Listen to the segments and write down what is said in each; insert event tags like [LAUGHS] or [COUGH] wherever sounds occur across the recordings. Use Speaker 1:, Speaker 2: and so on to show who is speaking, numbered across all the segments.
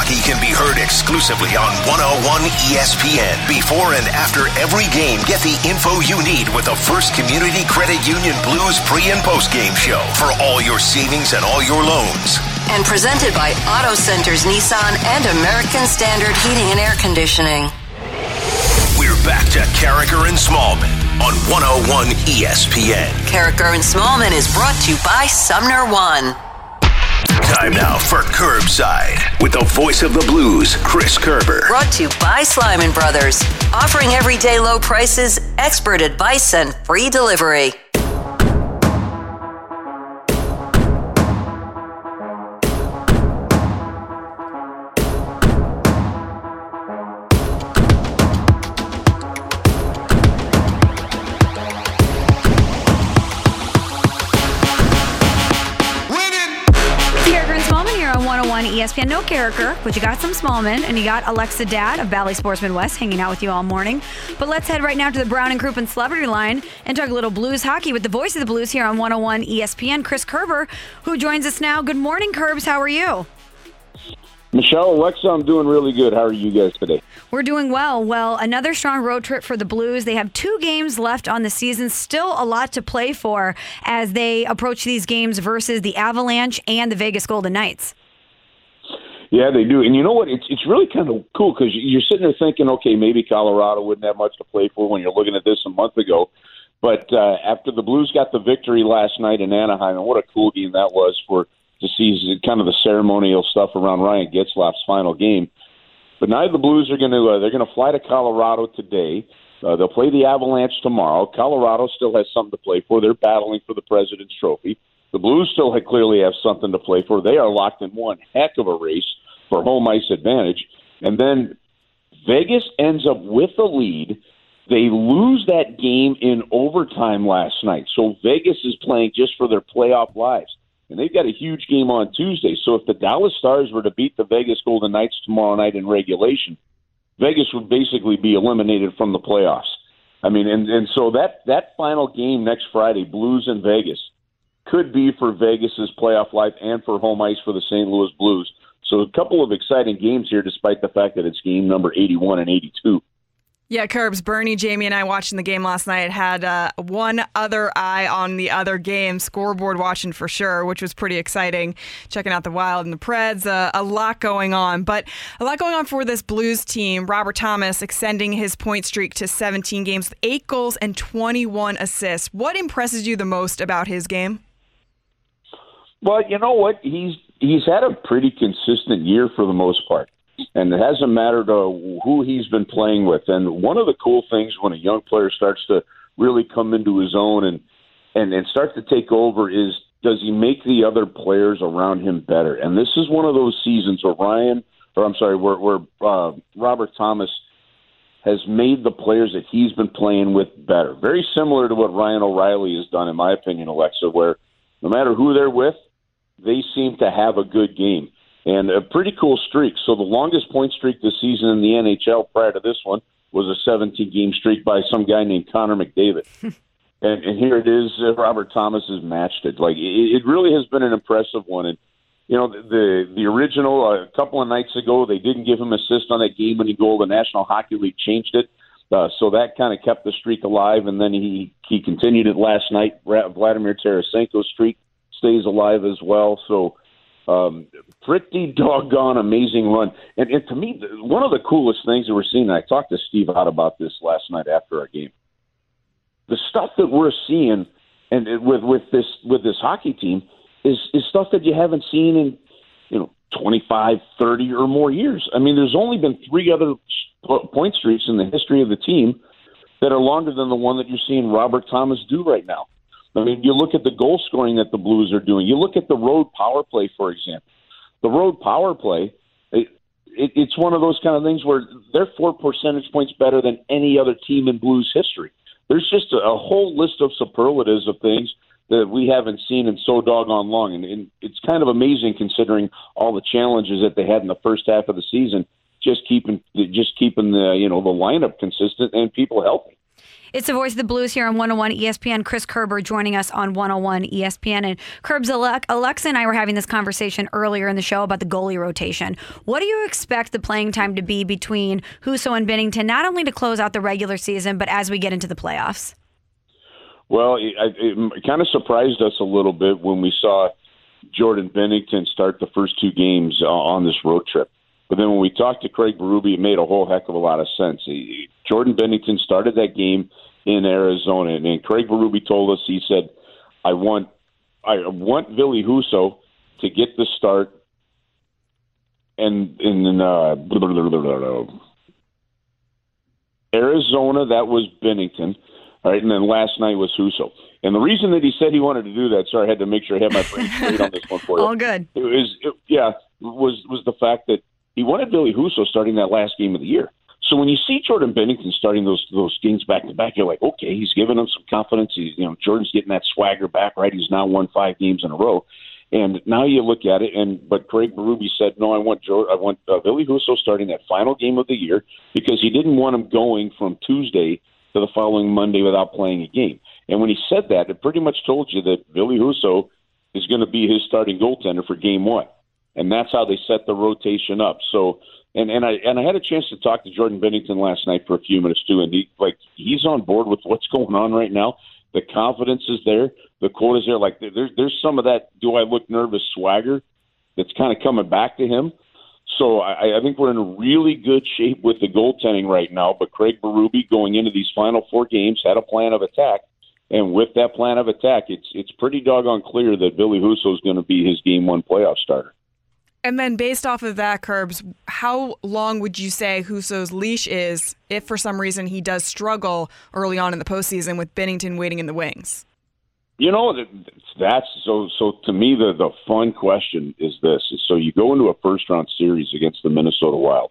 Speaker 1: Hockey can be heard exclusively on 101 ESPN. Before and after every game, get the info you need with the First Community Credit Union Blues pre and post game show for all your savings and all your loans.
Speaker 2: And presented by Auto Centers Nissan and American Standard Heating and Air Conditioning.
Speaker 1: We're back to Karraker and Smallman on 101 ESPN.
Speaker 2: Karraker and Smallman is brought to you by Sumner One.
Speaker 1: Time now for Curbside with the voice of the blues, Chris Kerber.
Speaker 2: Brought to you by Slyman Brothers, offering everyday low prices, expert advice, and free delivery.
Speaker 3: ESPN. No Karraker, but you got some Smallman, and you got Alexa Dad of Valley Sportsman West hanging out with you all morning. But let's head right now to the Brown and Crouppen and Celebrity Line and talk a little blues hockey with the voice of the blues here on 101 ESPN, Chris Kerber, who joins us now. Good morning, Curbs. How are you?
Speaker 4: Michelle, Alexa, I'm doing really good. How are you guys today?
Speaker 3: We're doing well. Well, another strong road trip for the Blues. They have two games left on the season, still a lot to play for as they approach these games versus the Avalanche and the Vegas Golden Knights.
Speaker 4: Yeah, they do. And you know what? It's it's really kind of cool because you're sitting there thinking, okay, maybe Colorado wouldn't have much to play for when you're looking at this a month ago. But uh, after the Blues got the victory last night in Anaheim, and what a cool game that was for to see kind of the ceremonial stuff around Ryan Getzlaf's final game. But now the Blues are going to uh, they're going to fly to Colorado today. Uh, they'll play the Avalanche tomorrow. Colorado still has something to play for. They're battling for the President's Trophy. The Blues still clearly have something to play for. They are locked in one heck of a race for home ice advantage. And then Vegas ends up with the lead. They lose that game in overtime last night. So Vegas is playing just for their playoff lives. And they've got a huge game on Tuesday. So if the Dallas Stars were to beat the Vegas Golden Knights tomorrow night in regulation, Vegas would basically be eliminated from the playoffs. I mean, and, and so that, that final game next Friday, Blues and Vegas, could be for Vegas's playoff life and for home ice for the St. Louis Blues. So a couple of exciting games here, despite the fact that it's game number 81 and 82.
Speaker 5: Yeah, Curbs, Bernie, Jamie, and I watching the game last night had uh, one other eye on the other game, scoreboard watching for sure, which was pretty exciting. Checking out the Wild and the Preds, uh, a lot going on, but a lot going on for this Blues team. Robert Thomas extending his point streak to 17 games with eight goals and 21 assists. What impresses you the most about his game?
Speaker 4: Well, you know what? He's he's had a pretty consistent year for the most part. And it hasn't mattered uh, who he's been playing with. And one of the cool things when a young player starts to really come into his own and and, and start to take over is does he make the other players around him better? And this is one of those seasons where Ryan, or I'm sorry, where, where uh, Robert Thomas has made the players that he's been playing with better. Very similar to what Ryan O'Reilly has done, in my opinion, Alexa, where no matter who they're with, they seem to have a good game and a pretty cool streak. So the longest point streak this season in the NHL prior to this one was a 17 game streak by some guy named Connor McDavid. [LAUGHS] and, and here it is. Uh, Robert Thomas has matched it. Like it, it really has been an impressive one. And you know the the, the original uh, a couple of nights ago they didn't give him assist on that game winning goal. The National Hockey League changed it. Uh, so that kind of kept the streak alive, and then he he continued it last night. Vladimir Tarasenko's streak stays alive as well. So um, pretty doggone amazing run. And, and to me, one of the coolest things that we're seeing, I talked to Steve Ott about this last night after our game, the stuff that we're seeing and it, with with this with this hockey team is is stuff that you haven't seen in you know 25, 30 or more years. I mean, there's only been three other point streaks in the history of the team that are longer than the one that you're seeing Robert Thomas do right now. I mean, you look at the goal scoring that the Blues are doing. You look at the road power play, for example. The road power play, it, it, it's one of those kind of things where they're four percentage points better than any other team in Blues history. There's just a, a whole list of superlatives of things that we haven't seen in so doggone long, and, and it's kind of amazing considering all the challenges that they had in the first half of the season. Just keeping, just keeping the you know the lineup consistent and people healthy.
Speaker 3: It's the voice of the Blues here on 101 ESPN. Chris Kerber joining us on 101 ESPN. And Kerbs, Alexa and I were having this conversation earlier in the show about the goalie rotation. What do you expect the playing time to be between Husso and Binnington, not only to close out the regular season, but as we get into the playoffs?
Speaker 4: Well, it, it kind of surprised us a little bit when we saw Jordan Binnington start the first two games uh, on this road trip. But then when we talked to Craig Berube, it made a whole heck of a lot of sense. He, Jordan Binnington started that game in Arizona, and Craig Berube told us he said, "I want, I want Ville Husso to get the start, and in uh, Arizona that was Binnington. All right, and then last night was Husso. And the reason that he said he wanted to do that, sorry, I had to make sure I had my brain straight on this one for you. [LAUGHS]
Speaker 3: All good.
Speaker 4: It was, it, yeah, was was the fact that he wanted Ville Husso starting that last game of the year. So when you see Jordan Binnington starting those those games back to back, you're like, okay, he's giving him some confidence. He's you know Jordan's getting that swagger back, right? He's now won five games in a row. And now you look at it, and but Craig Berube said, "No, I want Joe, I want uh, Ville Husso starting that final game of the year because he didn't want him going from Tuesday to the following Monday without playing a game. And when he said that, it pretty much told you that Ville Husso is going to be his starting goaltender for game one. And that's how they set the rotation up. So, and, and I and I had a chance to talk to Jordan Binnington last night for a few minutes too, and he like he's on board with what's going on right now. The confidence is there, the quote is there. Like there's there's some of that "do I look nervous" swagger that's kind of coming back to him. So I, I think we're in really good shape with the goaltending right now. But Craig Berube going into these final four games had a plan of attack, and with that plan of attack, it's it's pretty doggone clear that Ville Husso is going to be his game one playoff starter.
Speaker 5: And then, based off of that, Kerbs, how long would you say Husso's leash is if for some reason he does struggle early on in the postseason with Binnington waiting in the wings?
Speaker 4: You know, that's so. So to me, the the fun question is this: is so you go into a first round series against the Minnesota Wild,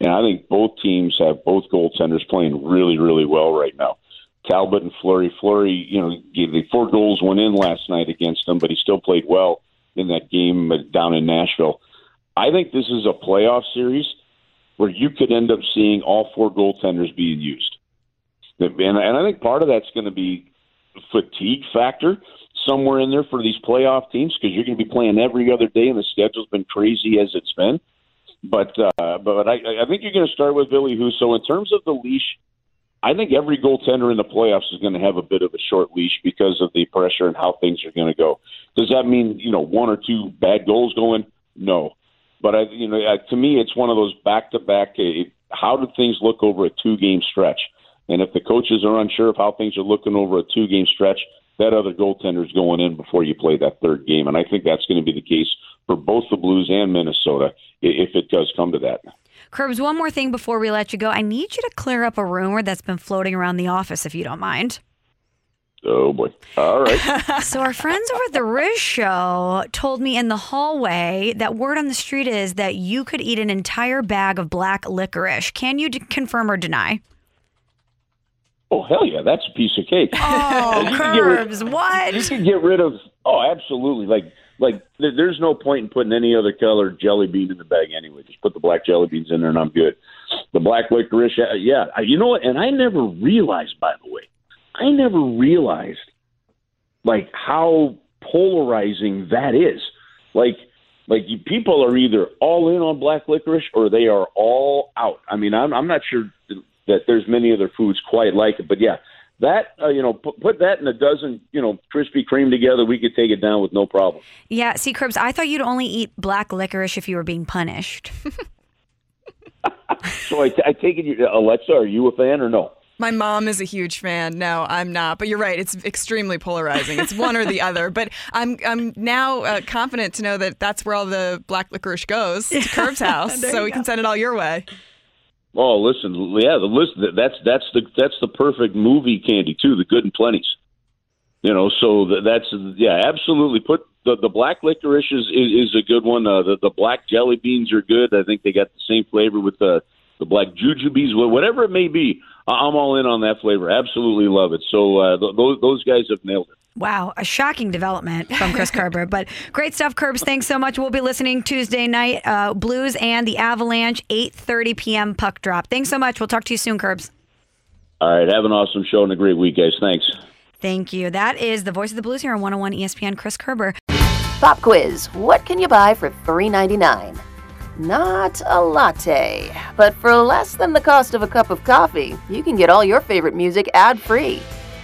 Speaker 4: and I think both teams have both goaltenders playing really, really well right now. Talbot and Fleury. Fleury, you know, gave the four goals went in last night against them, but he still played well in that game down in Nashville. I think this is a playoff series where you could end up seeing all four goaltenders being used. And, and I think part of that's going to be fatigue factor somewhere in there for these playoff teams because you're going to be playing every other day, and the schedule's been crazy as it's been. But uh, but I, I think you're going to start with Ville Husso. In terms of the leash, I think every goaltender in the playoffs is going to have a bit of a short leash because of the pressure and how things are going to go. Does that mean you know one or two bad goals going? No, but I you know to me it's one of those back to back. How do things look over a two game stretch? And if the coaches are unsure of how things are looking over a two game stretch, that other goaltender is going in before you play that third game. And I think that's going to be the case for both the Blues and Minnesota if it does come to that.
Speaker 3: Curbs, one more thing before we let you go. I need you to clear up a rumor that's been floating around the office, if you don't mind.
Speaker 4: Oh boy. All right. [LAUGHS]
Speaker 3: so our friends over at the Riz show told me in the hallway that word on the street is that you could eat an entire bag of black licorice. Can you d- confirm or deny?
Speaker 4: Oh hell yeah, that's a piece of cake.
Speaker 3: Oh, [LAUGHS] Curbs, what?
Speaker 4: You can get rid of. Oh, absolutely. Like like there's no point in putting any other color jelly bean in the bag anyway. Just put the black jelly beans in there, and I'm good. The black licorice, uh, yeah. You know what? And I never realized, by the way, I never realized like how polarizing that is. Like like you, people are either all in on black licorice or they are all out. I mean, I'm I'm not sure that there's many other foods quite like it, but yeah, that uh, you know put, put that in a dozen you know Krispy Kreme together, we could take it down with no problem.
Speaker 3: Yeah, see, Curbs, I thought you'd only eat black licorice if you were being punished. [LAUGHS]
Speaker 4: so I, t- I take it, Alexa, are you a fan or no?
Speaker 5: My mom is a huge fan. No, I'm not. But you're right. It's extremely polarizing. It's one or the [LAUGHS] other. But I'm I'm now uh, confident to know that that's where all the black licorice goes to Curb's house, [LAUGHS] so we can send it all your way.
Speaker 4: Oh, listen, yeah, the list that's that's the that's the perfect movie candy too, the good and plenties. You know, so that's yeah, absolutely. Put the the black licorice is is, is a good one. Uh, the the black jelly beans are good. I think they got the same flavor with the the black jujubes, whatever it may be. I'm all in on that flavor. Absolutely love it. So uh, th- those those guys have nailed it.
Speaker 3: Wow, a shocking development from Chris Kerber. [LAUGHS] But great stuff, Curbs. Thanks so much. We'll be listening Tuesday night, uh, Blues and the Avalanche, 8.30 p.m. puck drop. Thanks so much. We'll talk to you soon, Curbs.
Speaker 4: All right, have an awesome show and a great week, guys. Thanks.
Speaker 3: Thank you. That is the voice of the Blues here on 101 ESPN, Chris Kerber.
Speaker 6: Pop quiz. What can you buy for $3.99? Not a latte, but for less than the cost of a cup of coffee, you can get all your favorite music ad free.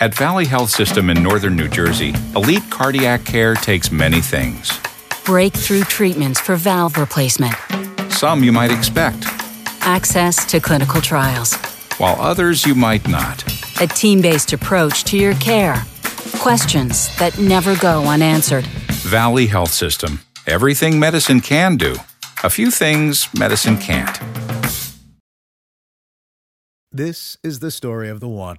Speaker 7: At Valley Health System in northern New Jersey, elite cardiac care takes many things.
Speaker 8: Breakthrough treatments for valve replacement.
Speaker 7: Some you might expect.
Speaker 8: Access to clinical trials.
Speaker 7: While others you might not.
Speaker 8: A team based approach to your care. Questions that never go unanswered.
Speaker 7: Valley Health System. Everything medicine can do. A few things medicine can't.
Speaker 9: This is the story of the one.